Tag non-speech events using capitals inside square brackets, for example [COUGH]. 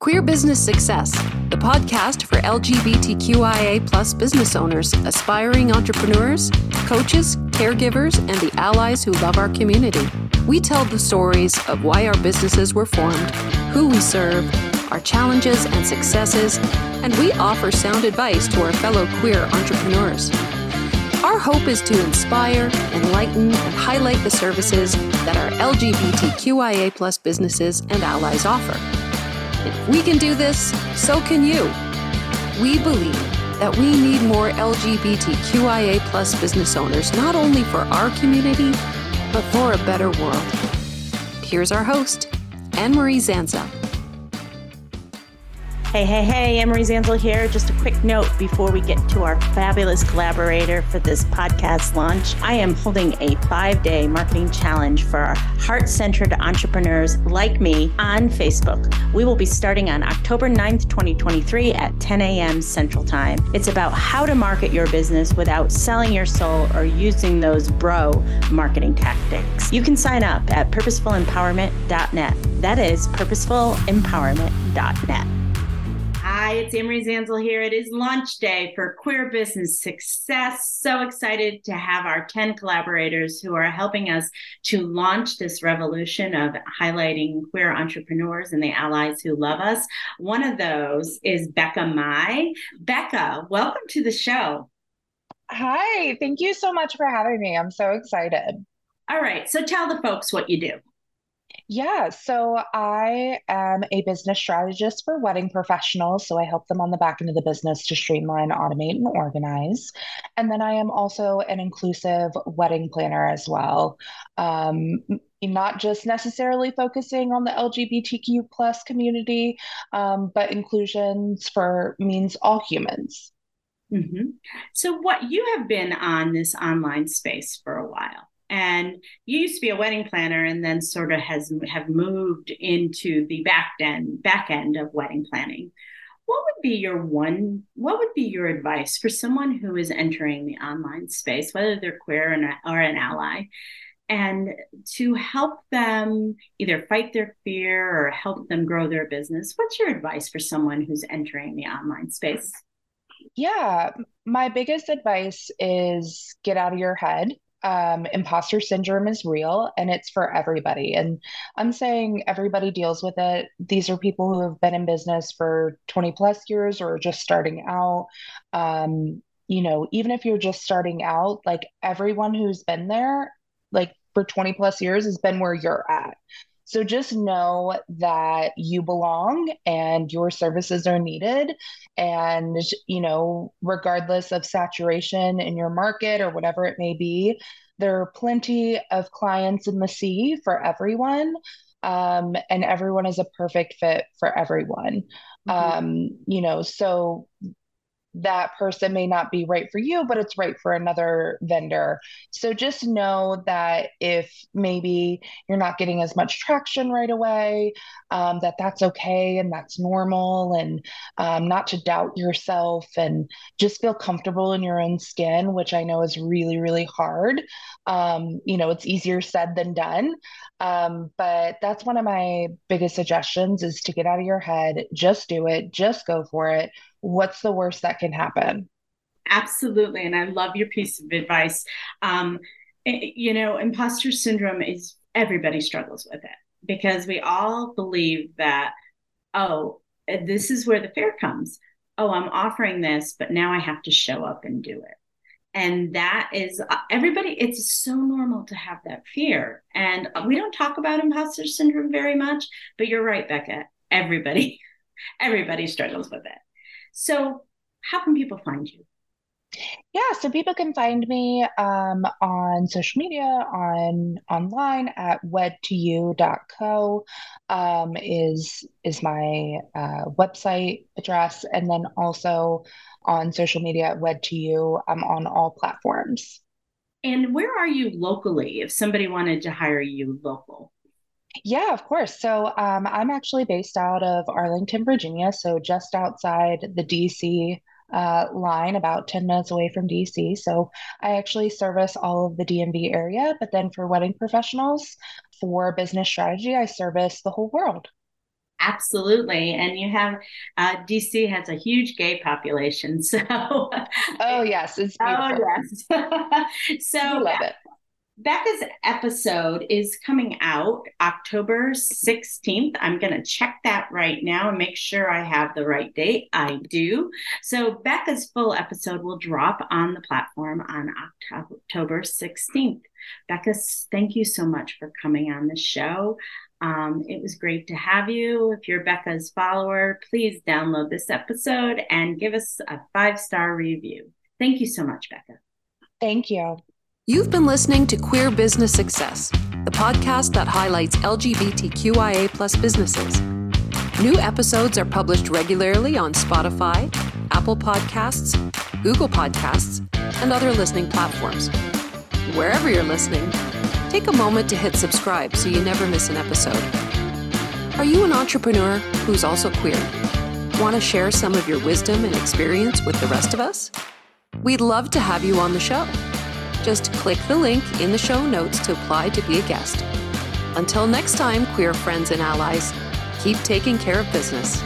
Queer Business Success, the podcast for LGBTQIA plus business owners, aspiring entrepreneurs, coaches, caregivers, and the allies who love our community. We tell the stories of why our businesses were formed, who we serve, our challenges and successes, and we offer sound advice to our fellow queer entrepreneurs. Our hope is to inspire, enlighten, and highlight the services that our LGBTQIA plus businesses and allies offer. If we can do this, so can you. We believe that we need more LGBTQIA plus business owners, not only for our community, but for a better world. Here's our host, Anne Marie Zanza. Hey, hey, hey, Emery Zanzel here. Just a quick note before we get to our fabulous collaborator for this podcast launch. I am holding a five day marketing challenge for heart centered entrepreneurs like me on Facebook. We will be starting on October 9th, 2023 at 10 a.m. Central Time. It's about how to market your business without selling your soul or using those bro marketing tactics. You can sign up at purposefulempowerment.net. That is purposefulempowerment.net. Hi, it's Emery Zanzel here. It is launch day for Queer Business Success. So excited to have our 10 collaborators who are helping us to launch this revolution of highlighting queer entrepreneurs and the allies who love us. One of those is Becca Mai. Becca, welcome to the show. Hi, thank you so much for having me. I'm so excited. All right, so tell the folks what you do. Yeah, so I am a business strategist for wedding professionals. So I help them on the back end of the business to streamline, automate, and organize. And then I am also an inclusive wedding planner as well. Um, not just necessarily focusing on the LGBTQ plus community, um, but inclusions for means all humans. Mm-hmm. So, what you have been on this online space for a while and you used to be a wedding planner and then sort of has have moved into the back end back end of wedding planning. What would be your one what would be your advice for someone who is entering the online space whether they're queer or an ally and to help them either fight their fear or help them grow their business? What's your advice for someone who's entering the online space? Yeah my biggest advice is get out of your head um, imposter syndrome is real and it's for everybody. And I'm saying everybody deals with it. These are people who have been in business for 20 plus years or just starting out. Um, you know, even if you're just starting out, like everyone who's been there, like for 20 plus years, has been where you're at. So just know that you belong and your services are needed. And, you know, regardless of saturation in your market or whatever it may be, there are plenty of clients in the sea for everyone. Um, and everyone is a perfect fit for everyone. Mm-hmm. Um, you know, so that person may not be right for you, but it's right for another vendor. So just know that if maybe you're not getting as much traction right away, um, that that's okay and that's normal, and um, not to doubt yourself and just feel comfortable in your own skin, which I know is really, really hard. Um, you know, it's easier said than done. Um, but that's one of my biggest suggestions is to get out of your head, just do it, just go for it what's the worst that can happen? Absolutely. And I love your piece of advice. Um, eh, you know, imposter syndrome is everybody struggles with it because we all believe that, oh, eh, this is where the fear comes. Oh, I'm offering this, but now I have to show up and do it. And that is uh, everybody, it's so normal to have that fear. And we don't talk about imposter syndrome very much, but you're right, Becca. Everybody, [LAUGHS] everybody struggles with it. So, how can people find you? Yeah, so people can find me um, on social media, on online at wed2you.co um, is is my uh, website address, and then also on social media at wed2you. I'm on all platforms. And where are you locally? If somebody wanted to hire you local. Yeah, of course. So um, I'm actually based out of Arlington, Virginia, so just outside the DC uh, line, about 10 minutes away from DC. So I actually service all of the DMV area, but then for wedding professionals, for business strategy, I service the whole world. Absolutely. And you have uh, DC has a huge gay population. [LAUGHS] So Oh yes, it's oh, beautiful. Oh yes. [LAUGHS] so love it. Becca's episode is coming out October 16th. I'm going to check that right now and make sure I have the right date. I do. So, Becca's full episode will drop on the platform on October 16th. Becca, thank you so much for coming on the show. Um, it was great to have you. If you're Becca's follower, please download this episode and give us a five star review. Thank you so much, Becca. Thank you. You've been listening to Queer Business Success, the podcast that highlights LGBTQIA plus businesses. New episodes are published regularly on Spotify, Apple Podcasts, Google Podcasts, and other listening platforms. Wherever you're listening, take a moment to hit subscribe so you never miss an episode. Are you an entrepreneur who's also queer? Want to share some of your wisdom and experience with the rest of us? We'd love to have you on the show. Just click the link in the show notes to apply to be a guest. Until next time, queer friends and allies, keep taking care of business.